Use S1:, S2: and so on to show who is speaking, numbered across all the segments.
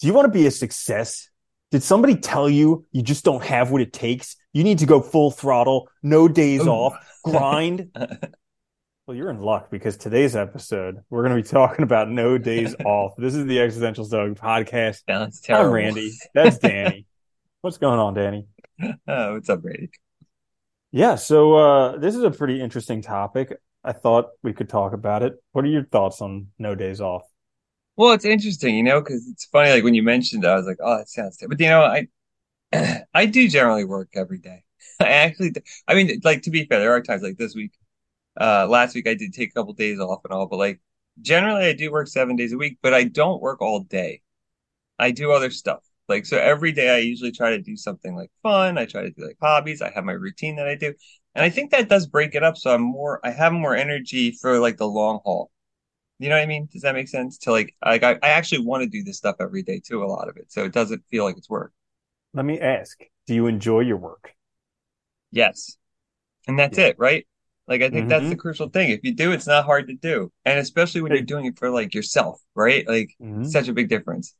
S1: Do you want to be a success? Did somebody tell you you just don't have what it takes? You need to go full throttle, no days
S2: Ooh.
S1: off, grind. well, you're in luck because today's episode, we're going to be talking about no days off. This is the Existential Stoic podcast.
S2: Sounds terrible.
S1: I'm Randy. That's Danny. What's going on, Danny?
S2: oh, what's up, Randy?
S1: Yeah, so uh, this is a pretty interesting topic. I thought we could talk about it. What are your thoughts on no days off?
S2: Well, it's interesting, you know, because it's funny. Like when you mentioned, it, I was like, "Oh, that sounds." Terrible. But you know, I I do generally work every day. I actually. I mean, like to be fair, there are times like this week. Uh, last week I did take a couple days off and all, but like generally I do work seven days a week, but I don't work all day. I do other stuff. Like so every day I usually try to do something like fun. I try to do like hobbies. I have my routine that I do. And I think that does break it up so I'm more I have more energy for like the long haul. You know what I mean? Does that make sense? To like like I, I actually want to do this stuff every day too, a lot of it. So it doesn't feel like it's work.
S1: Let me ask, do you enjoy your work?
S2: Yes. And that's
S1: Yeah.
S2: it, right? Like I think that's
S1: Mhm.
S2: the crucial thing. If you do, it's not hard to do. And especially when you're doing it for like yourself, right? Like
S1: Mhm.
S2: such a big difference.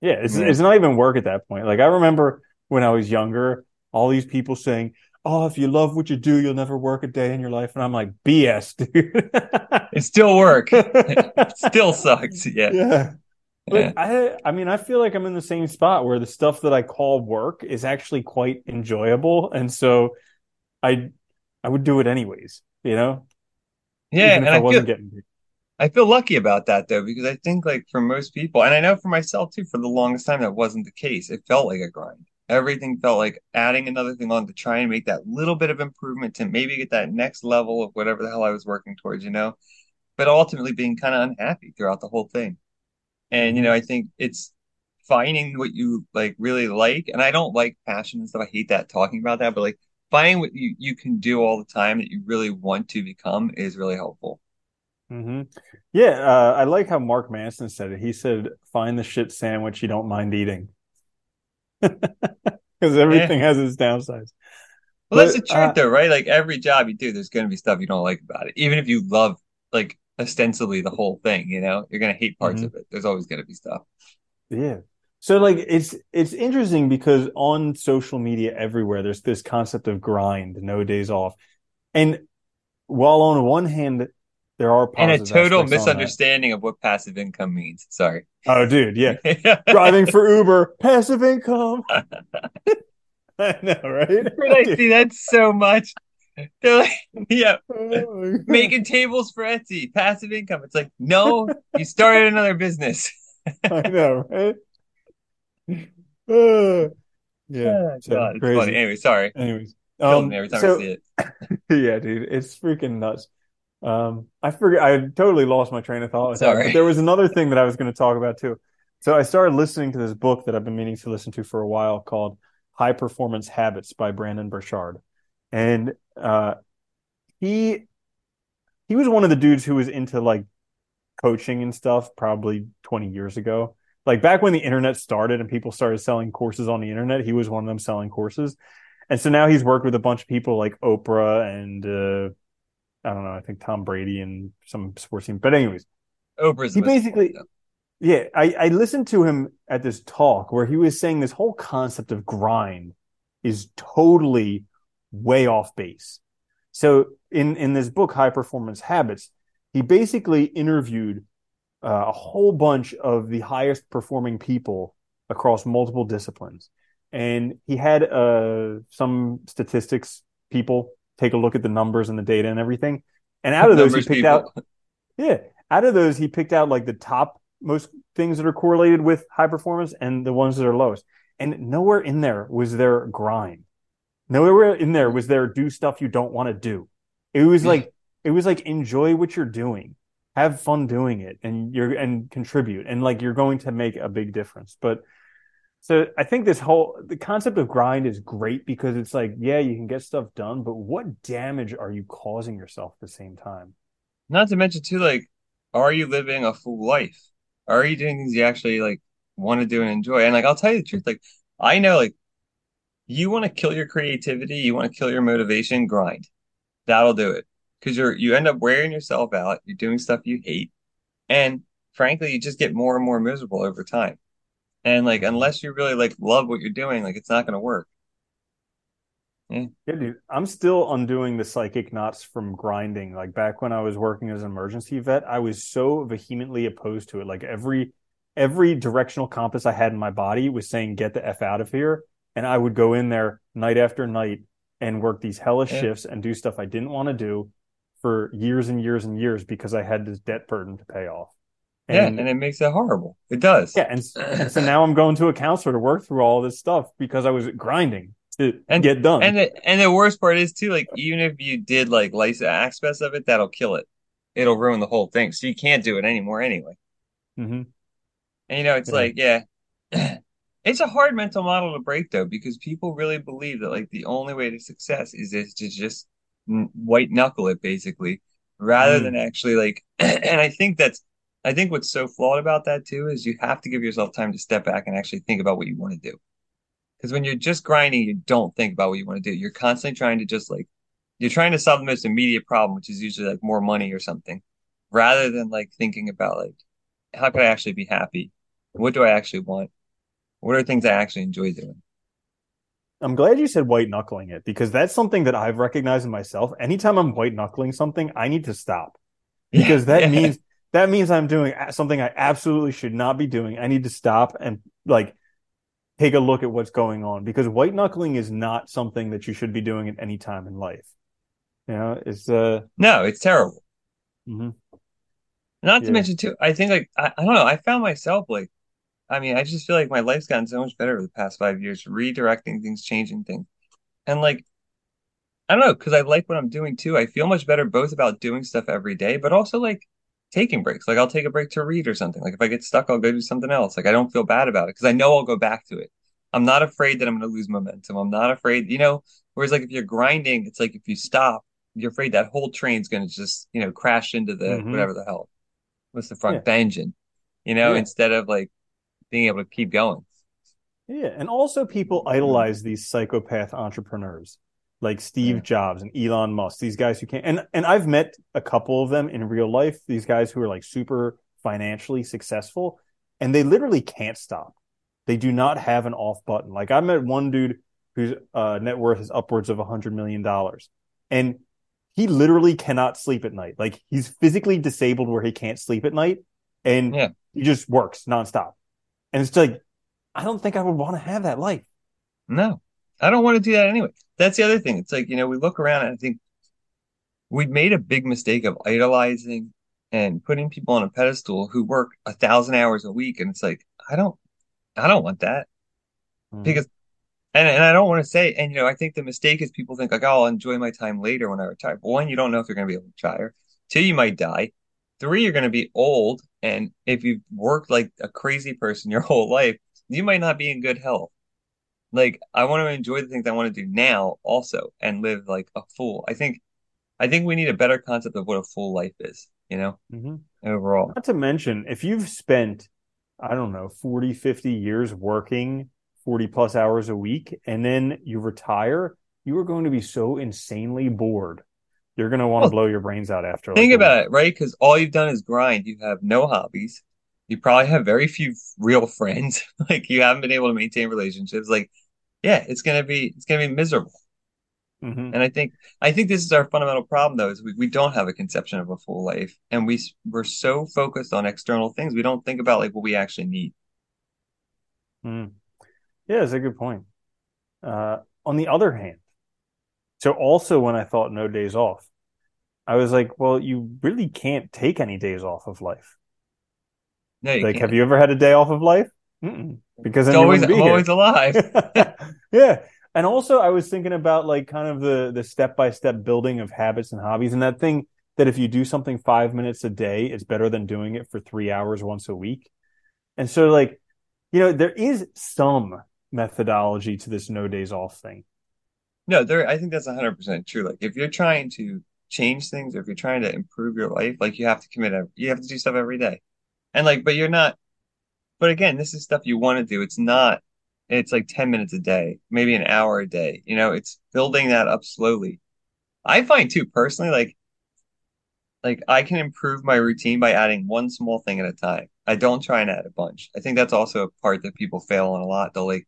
S1: Yeah, it's
S2: Yeah.
S1: it's not even work at that point. Like I remember when I was younger, all these people saying, "Oh, if you love what you do, you'll never work a day in your life." And I'm like, "BS, dude."
S2: It's still work. It still sucks. Yeah.
S1: yeah. But
S2: Yeah.
S1: I I mean, I feel like I'm in the same spot where the stuff that I call work is actually quite enjoyable, and so I I would do it anyways, you know,
S2: Yeah. And I
S1: I wasn't getting paid.
S2: I feel lucky about that though, because I think like for most people, and I know for myself too, for the longest time that wasn't the case. It felt like a grind. Everything felt like adding another thing on to try and make that little bit of improvement to maybe get that next level of whatever the hell I was working towards, you know, but ultimately being kind of unhappy throughout the whole thing. And, you know, I think it's finding what you like really like. And I don't like passion and stuff. I hate that talking about that, but like finding what you, you can do all the time that you really want to become is really helpful.
S1: hmm Yeah, uh, I like how Mark Manson said it. He said, "Find the shit sandwich you don't mind eating," because everything has its downsides.
S2: Well, that's the truth,
S1: uh,
S2: though, right? Like every job you do, there's going to be stuff you don't like about it. Even if you love, like, ostensibly the whole thing, you know, you're going to hate parts
S1: Mhm.
S2: of it. There's always going to be stuff.
S1: Yeah. So like it's it's interesting because on social media everywhere there's this concept of grind, no days off. And while on one hand there are
S2: And a total
S1: aspects on that-
S2: misunderstanding of what passive income means. Sorry.
S1: Oh dude, yeah. Driving for Uber, passive income. I know, right?
S2: But I see that so much. They're like, yeah,
S1: Oh,
S2: making tables for Etsy, passive income. It's like, no, you started another business.
S1: I know, right? Uh, yeah. so
S2: God,
S1: crazy.
S2: Anyway, sorry.
S1: Anyways, um,
S2: every time
S1: so
S2: I see it.
S1: yeah, dude, it's freaking nuts. Um, I forget, I totally lost my train of thought. that,
S2: Sorry.
S1: but there was another thing that I was going to talk about too. So I started listening to this book that I've been meaning to listen to for a while called High Performance Habits by Brendon Burchard. And uh, he he was one of the dudes who was into like coaching and stuff probably 20 years ago. Like back when the internet started and people started selling courses on the internet, he was one of them selling courses. And so now he's worked with a bunch of people like Oprah and uh, I don't know, I think Tom Brady and some sports team. But anyways,
S2: Oprah's
S1: he basically yeah, I, I listened to him at this talk where he was saying this whole concept of grind is totally way off base. So in in this book, High Performance Habits, he basically interviewed uh, a whole bunch of the highest performing people across multiple disciplines, and he had uh, some statistics people take a look at the numbers and the data and everything, and out of those he picked
S2: people.
S1: out yeah. Out of those, he picked out like the top most things that are correlated with high performance and the ones that are lowest. And nowhere in there was there grind. Nowhere in there was there do stuff you don't want to do. It was
S2: hmm.
S1: like it was like enjoy what you're doing. Have fun doing it and you're and contribute. And like you're going to make a big difference. But so I think this whole the concept of grind is great because it's like, yeah, you can get stuff done, but what damage are you causing yourself at the same time?
S2: Not to mention too, like, are you living a full life? Are you doing things you actually like want to do and enjoy? And like, I'll tell you the truth, like, I know, like, you want to kill your creativity, you want to kill your motivation, grind. That'll do it. Because you're you end up wearing yourself out, you're doing stuff you hate, and frankly, you just get more and more miserable over time. And like unless you really like love what you're doing, like it's not gonna work.
S1: Yeah. yeah, dude. I'm still undoing the psychic knots from grinding. Like back when I was working as an emergency vet, I was so vehemently opposed to it. Like every every directional compass I had in my body was saying, get the F out of here. And I would go in there night after night and work these hellish yeah. shifts and do stuff I didn't want to do for years and years and years because I had this debt burden to pay off.
S2: And, yeah, and it makes it horrible. It does.
S1: Yeah, and, and so now I'm going to a counselor to work through all this stuff because I was grinding to
S2: and,
S1: get done.
S2: And the, and the worst part is too, like even if you did like license aspects of it, that'll kill it. It'll ruin the whole thing. So you can't do it anymore anyway.
S1: Mm-hmm.
S2: And you know, it's yeah. like, yeah, it's a hard mental model to break though, because people really believe that like the only way to success is to just white knuckle it basically, rather mm. than actually like. and I think that's, I think what's so flawed about that too is you have to give yourself time to step back and actually think about what you want to do. Because when you're just grinding, you don't think about what you want to do. You're constantly trying to just like, you're trying to solve the most immediate problem, which is usually like more money or something, rather than like thinking about like, how could I actually be happy? What do I actually want? What are things I actually enjoy doing?
S1: I'm glad you said white knuckling it because that's something that I've recognized in myself. Anytime I'm white knuckling something, I need to stop because that yeah. means that means I'm doing something I absolutely should not be doing. I need to stop and like take a look at what's going on because white knuckling is not something that you should be doing at any time in life. You know, it's uh
S2: no, it's terrible.
S1: Mm-hmm.
S2: Not yeah. to mention too, I think like I, I don't know. I found myself like, I mean, I just feel like my life's gotten so much better over the past five years, redirecting things, changing things, and like, I don't know, because I like what I'm doing too. I feel much better both about doing stuff every day, but also like taking breaks. Like I'll take a break to read or something. Like if I get stuck, I'll go do something else. Like I don't feel bad about it because I know I'll go back to it. I'm not afraid that I'm going to lose momentum. I'm not afraid, you know. Whereas like if you're grinding, it's like if you stop, you're afraid that whole train's going to just you know crash into the mm-hmm. whatever the hell what's the front yeah. engine, you know, yeah. instead of like being able to keep going.
S1: Yeah, and also people idolize these psychopath entrepreneurs like Steve yeah. Jobs and Elon Musk. These guys who can't and and I've met a couple of them in real life. These guys who are like super financially successful, and they literally can't stop. They do not have an off button. Like I met one dude whose uh, net worth is upwards of a hundred million dollars, and he literally cannot sleep at night. Like he's physically disabled where he can't sleep at night and yeah. he just works nonstop. And it's like, I don't think I would want to have that life.
S2: No, I don't want to do that anyway. That's the other thing. It's like, you know, we look around and I think we've made a big mistake of idolizing and putting people on a pedestal who work a thousand hours a week. And it's like, I don't, I don't want that mm. because and and I don't want to say, and you know, I think the mistake is people think like, oh, I'll enjoy my time later when I retire. But One, you don't know if you're going to be able to retire. Two, you might die. Three, you're going to be old, and if you've worked like a crazy person your whole life, you might not be in good health. Like, I want to enjoy the things I want to do now, also, and live like a full. I think, I think we need a better concept of what a full life is. You know,
S1: mm-hmm.
S2: overall.
S1: Not to mention, if you've spent, I don't know, 40, 50 years working 40 plus hours a week and then you retire, you are going to be so insanely bored. You're going to want to well, blow your brains out after.
S2: Think like about it, right? Because all you've done is grind. You have no hobbies. You probably have very few real friends. like you haven't been able to maintain relationships. Like, yeah, it's gonna be it's gonna be miserable.
S1: Mm-hmm.
S2: And I think I think this is our fundamental problem, though, is we, we don't have a conception of a full life, and we we're so focused on external things, we don't think about like what we actually need.
S1: Mm. Yeah, it's a good point. Uh, on the other hand, so also when I thought no days off, I was like, well, you really can't take any days off of life.
S2: No,
S1: like,
S2: can't.
S1: have you ever had a day off of life? Mm-mm. Because
S2: it's always always alive.
S1: yeah, and also I was thinking about like kind of the the step by step building of habits and hobbies, and that thing that if you do something five minutes a day, it's better than doing it for three hours once a week. And so, like, you know, there is some methodology to this no days off thing.
S2: No, there. I think that's 100 percent true. Like if you're trying to change things, or if you're trying to improve your life, like you have to commit. Every, you have to do stuff every day, and like, but you're not. But again, this is stuff you want to do. It's not. It's like 10 minutes a day, maybe an hour a day. You know, it's building that up slowly. I find too personally, like, like I can improve my routine by adding one small thing at a time. I don't try and add a bunch. I think that's also a part that people fail on a lot. They'll like,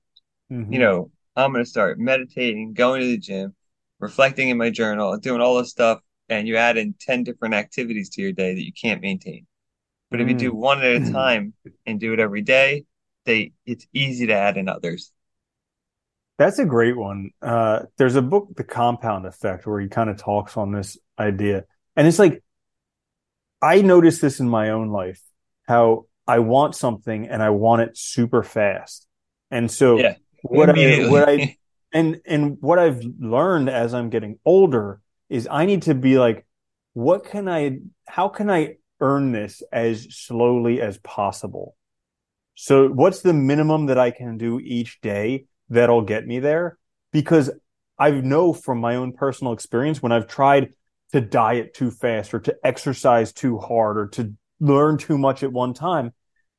S1: Mhm.
S2: you know, I'm going to start meditating, going to the gym, reflecting in my journal, doing all this stuff, and you add in 10 different activities to your day that you can't maintain. But if you do
S1: Mm.
S2: one at a time and do it every day, they it's easy to add in others.
S1: That's a great one. Uh, there's a book, The Compound Effect, where he kind of talks on this idea. And it's like, I noticed this in my own life, how I want something and I want it super fast. And so
S2: Yeah,
S1: what I, what I, and, and what I've learned as I'm getting older is I need to be like, what can I, how can I earn this as slowly as possible? So what's the minimum that I can do each day that'll get me there? Because I know from my own personal experience when I've tried to diet too fast or to exercise too hard or to learn too much at one time,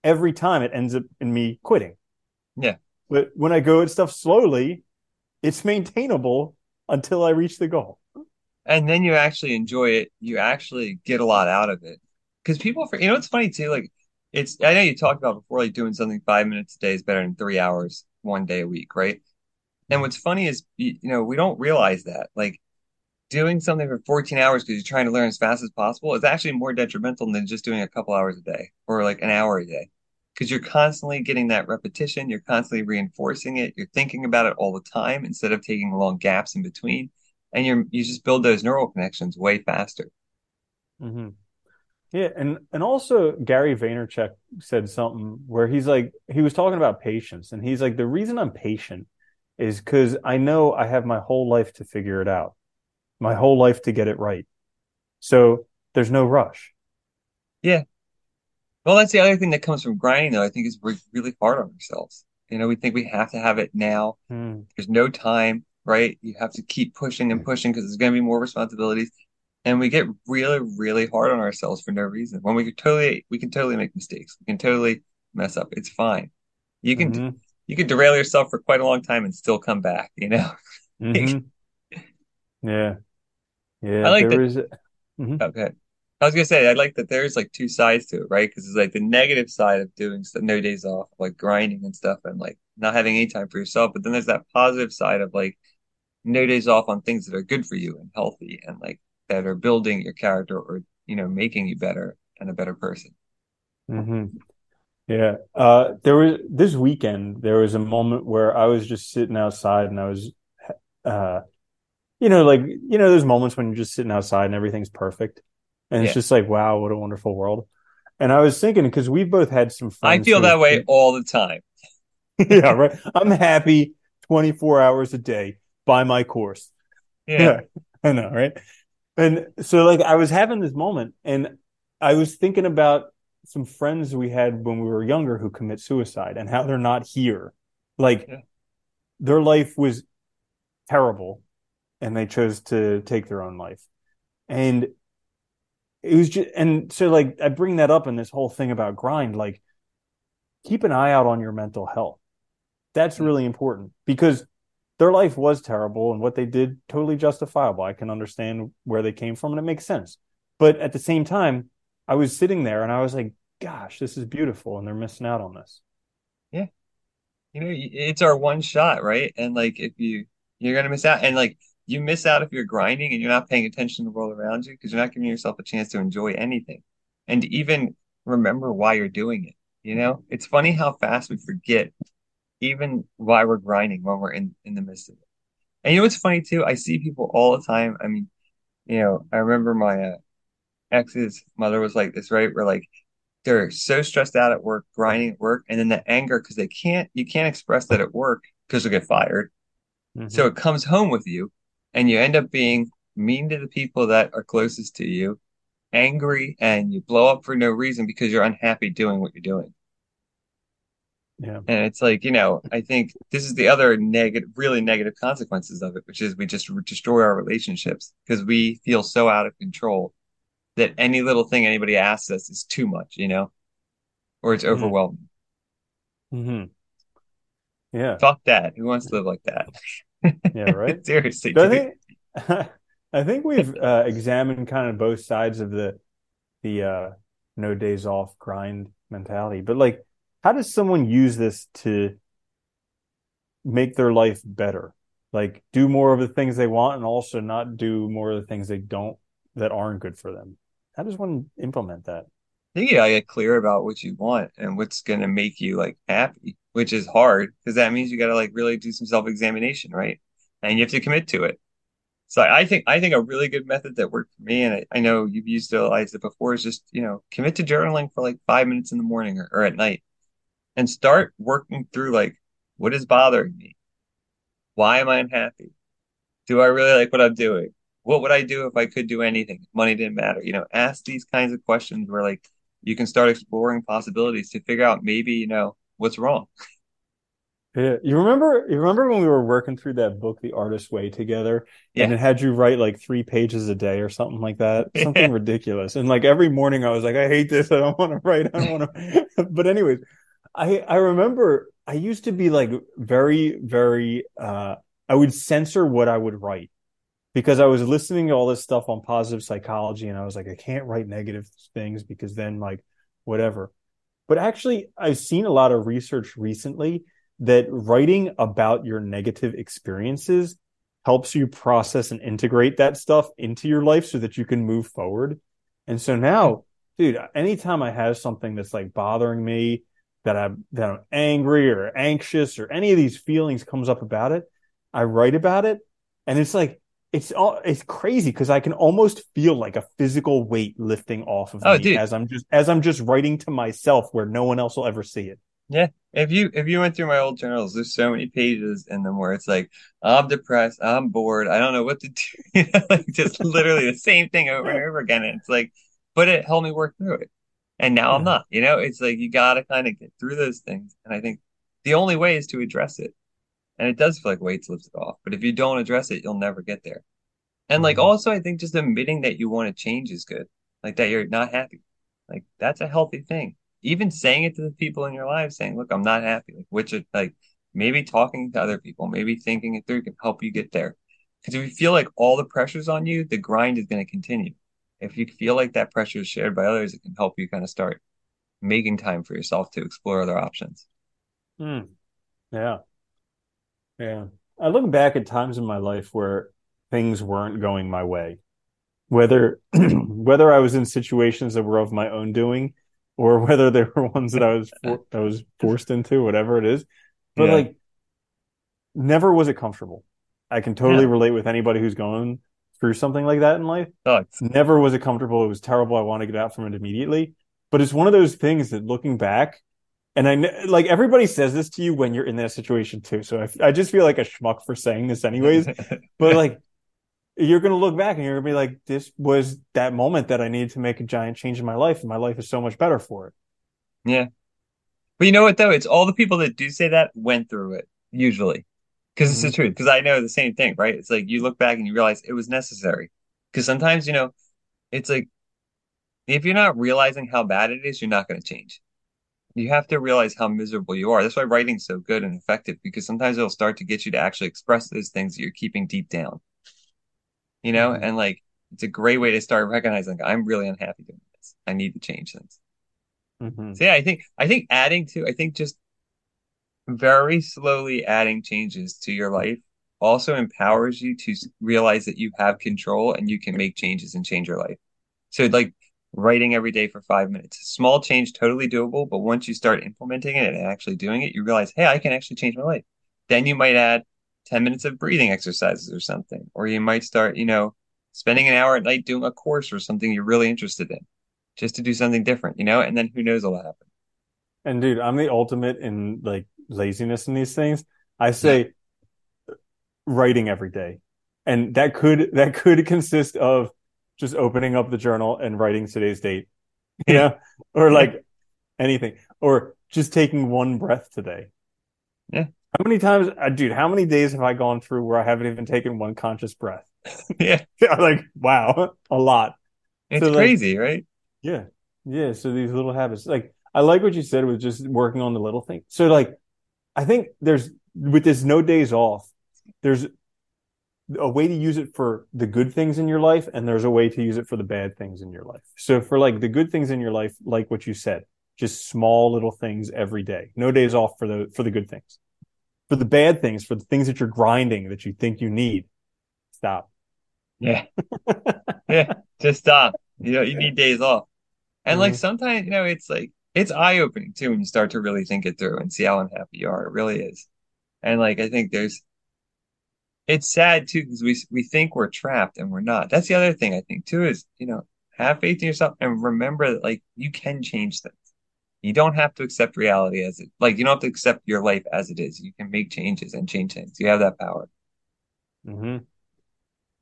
S1: every time it ends up in me quitting.
S2: Yeah.
S1: But when I go at stuff slowly, it's maintainable until I reach the goal.
S2: And then you actually enjoy it. You actually get a lot out of it. Because people, for you know, it's funny too. Like, it's I know you talked about before, like doing something five minutes a day is better than three hours one day a week, right? And what's funny is, you, know, we don't realize that. Like, doing something for 14 hours because you're trying to learn as fast as possible is actually more detrimental than just doing a couple hours a day or like an hour a day. Because you're constantly getting that repetition, you're constantly reinforcing it, you're thinking about it all the time instead of taking long gaps in between, and you're you just build those neural connections way faster.
S1: Mm-hmm. Yeah, and and also Gary Vaynerchuk said something where he's like he was talking about patience, and he's like the reason I'm patient is because I know I have my whole life to figure it out, my whole life to get it right. So there's no rush.
S2: Yeah. Well, that's the other thing that comes from grinding, though. I think is we're really hard on ourselves. You know, we think we have to have it now.
S1: Hmm.
S2: There's no time, right? You have to keep pushing and pushing because there's going to be more responsibilities. And we get really, really hard on ourselves for no reason. When we can totally, we can totally make mistakes. We can totally mess up. It's fine. You can,
S1: Mhm.
S2: you can derail yourself for quite a long time and still come back, you know?
S1: Mhm. Yeah, yeah.
S2: I like
S1: there
S2: that.
S1: is. Mhm.
S2: Okay. I was gonna say I like that there's like two sides to it, right? Because it's like the negative side of doing stuff, no days off, like grinding and stuff, and like not having any time for yourself. But then there's that positive side of like no days off on things that are good for you and healthy and like that are building your character or you know making you better and a better person.
S1: Mhm. Yeah. Uh, there was this weekend, there was a moment where I was just sitting outside and I was, uh, you know, like, you know, those moments when you're just sitting outside and everything's perfect. And it's just like, wow, what a wonderful world. And I was thinking, because we've both had some
S2: fun
S1: I
S2: feel that way all the time.
S1: yeah, right. I'm happy 24 hours a day by my course.
S2: Yeah.
S1: I know, right? And so like I was having this moment and I was thinking about some friends we had when we were younger who commit suicide and how they're not here. Like
S2: Yeah.
S1: their life was terrible and they chose to take their own life. And it was just and so like I bring that up in this whole thing about grind like keep an eye out on your mental health. That's
S2: mm-hmm.
S1: really important because their life was terrible and what they did totally justifiable. I can understand where they came from and it makes sense. But at the same time, I was sitting there and I was like, gosh, this is beautiful and they're missing out on this. Yeah.
S2: You know, it's our one shot, right? And like if you you're gonna miss out and like you miss out if you're grinding and you're not paying attention to the world around you because you're not giving yourself a chance to enjoy anything and even remember why you're doing it. You know, it's funny how fast we forget even why we're grinding when we're in in the midst of it. And you know what's funny too? I see people all the time. I mean, you know, I remember my uh, ex's mother was like this, right? Where like they're so stressed out at work, grinding at work, and then the anger because they can't, you can't express that at work because they'll get fired.
S1: Mhm.
S2: So it comes home with you, and you end up being mean to the people that are closest to you, angry, and you blow up for no reason because you're unhappy doing what you're doing.
S1: Yeah.
S2: And it's like, you know, I think this is the other negative, really negative consequences of it, which is we just destroy our relationships because we feel so out of control that any little thing anybody asks us is too much, you know, or it's
S1: Mhm.
S2: overwhelming.
S1: hmm Yeah.
S2: Fuck that. Who wants to live like that?
S1: Yeah. Right.
S2: Seriously,
S1: I think I think we've uh, examined kind of both sides of the the uh, no days off grind mentality. But like, how does someone use this to make their life better? Like, do more of the things they want and also not do more of the things they don't that aren't good for them. How does one implement that?
S2: I think you gotta get clear about what you want and what's gonna make you like happy, which is hard because that means you gotta like really do some self-examination, right? And you have to commit to it. So I think I think a really good method that worked for me, and I, I know you've used it before, is just you know commit to journaling for like five minutes in the morning or, or at night, and start working through like what is bothering me, why am I unhappy, do I really like what I'm doing, what would I do if I could do anything, money didn't matter, you know, ask these kinds of questions where like you can start exploring possibilities to figure out maybe you know what's wrong.
S1: Yeah, you remember you remember when we were working through that book, The Artist's Way, together, yeah. and it had you write like three pages a day or something like that, something yeah. ridiculous. And like every morning, I was like, I hate this. I don't want to write. I don't want to. but anyways, I I remember I used to be like very very. uh I would censor what I would write because I was listening to all this stuff on positive psychology, and I was like, I can't write negative things because then like whatever. But actually, I've seen a lot of research recently that writing about your negative experiences helps you process and integrate that stuff into your life so that you can move forward. And so now, dude, anytime I have something that's like bothering me, that I'm that I'm angry or anxious or any of these feelings comes up about it, I write about it, and it's like it's all it's crazy because I can almost feel like a physical weight lifting off of oh, me dude. as I'm just as I'm just writing to myself where no one else will ever see it.
S2: Yeah. If you if you went through my old journals, there's so many pages in them where it's like, I'm depressed, I'm bored, I don't know what to do. You know, like just literally the same thing over and over again. And it's like, but it helped me work through it. And now I'm not, you know, it's like you gotta kind of get through those things. And I think the only way is to address it. And it does feel like weights lifted off. But if you don't address it, you'll never get there. And like mm-hmm. also I think just admitting that you want to change is good. Like that you're not happy. Like that's a healthy thing even saying it to the people in your life, saying, "Look, I'm not happy." Like, which is like maybe talking to other people, maybe thinking it through can help you get there. Because if you feel like all the pressure's on you, the grind is going to continue. If you feel like that pressure is shared by others, it can help you kind of start making time for yourself to explore other options.
S1: Hmm. Yeah. Yeah. I look back at times in my life where things weren't going my way. Whether whether I was in situations that were of my own doing or whether they were ones that I was for, I was forced into, whatever it is. But yeah. like, never was it comfortable. I can totally yeah. relate with anybody who's going through something like that in life. Oh, never was it comfortable. It was terrible. I want to get out from it immediately. But it's one of those things that looking back, and I like everybody says this to you when you're in that situation too. So I, I just feel like a schmuck for saying this anyways. but like you're going to look back and you're going to be like, this was that moment that I needed to make a giant change in my life, and my life is so much better for it.
S2: Yeah. But you know what, though? It's all the people that do say that went through it, usually. Because it's mm-hmm. the truth. Because I know the same thing, right? It's like you look back and you realize it was necessary. Because sometimes, you know, it's like if you're not realizing how bad it is, you're not going to change. You have to realize how miserable you are. That's why writing's so good and effective because sometimes it'll start to get you to actually express those things that you're keeping deep down you know, mm-hmm. and like it's a great way to start recognizing I'm really unhappy doing this. I need to change things. Mm-hmm. So yeah, I think I think adding to I think just very slowly adding changes to your life also empowers you to realize that you have control and you can make changes and change your life. So like writing every day for five minutes, small change, totally doable. But once you start implementing it and actually doing it, you realize, hey, I can actually change my life. Then you might add 10 minutes of breathing exercises or something. Or you might start, you know, spending an hour at night doing a course or something you're really interested in just to do something different, you know, and then who knows what'll happen.
S1: And dude, I'm the ultimate in like laziness in these things. I say writing every day. And that could that could consist of just opening up the journal and writing today's date. Yeah. or like anything. Or just taking one breath today.
S2: Yeah.
S1: How many times, uh, dude? How many days have I gone through where I haven't even taken one conscious breath?
S2: yeah,
S1: like wow, a lot.
S2: It's so, crazy, right?
S1: Yeah, yeah. So these little habits, like I like what you said with just working on the little thing. So like, I think there's with this no days off, there's a way to use it for the good things in your life, and there's a way to use it for the bad things in your life. So for like the good things in your life, like what you said, just small little things every day. No days off for the for the good things. For the bad things, for the things that you're grinding that you think you need, stop.
S2: Yeah. yeah. Just stop. You know, you need days off. And mm-hmm. like sometimes, you know, it's like it's eye opening too when you start to really think it through and see how unhappy you are. It really is. And like I think there's it's sad too because we we think we're trapped and we're not. That's the other thing I think too is, you know, have faith in yourself and remember that like you can change things. You don't have to accept reality as it like you don't have to accept your life as it is. You can make changes and change things. You have that power.
S1: Mm-hmm.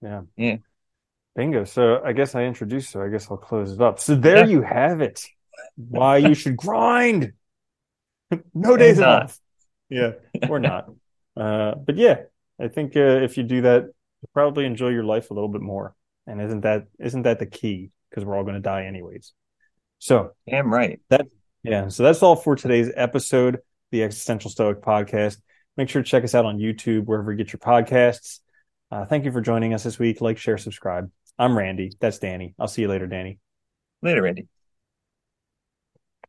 S1: Yeah.
S2: Yeah.
S1: Bingo. So I guess I introduced so I guess I'll close it up. So there you have it. Why you should grind. no days off. Yeah, or not. Uh, but yeah, I think uh, if you do that, you'll probably enjoy your life a little bit more. And isn't that isn't that the key? Because we're all going to die anyways. So
S2: damn right.
S1: That yeah. So that's all for today's episode, the Existential Stoic Podcast. Make sure to check us out on YouTube wherever you get your podcasts. Uh, thank you for joining us this week. Like, share, subscribe. I'm Randy. That's Danny. I'll see you later, Danny.
S2: Later, Randy.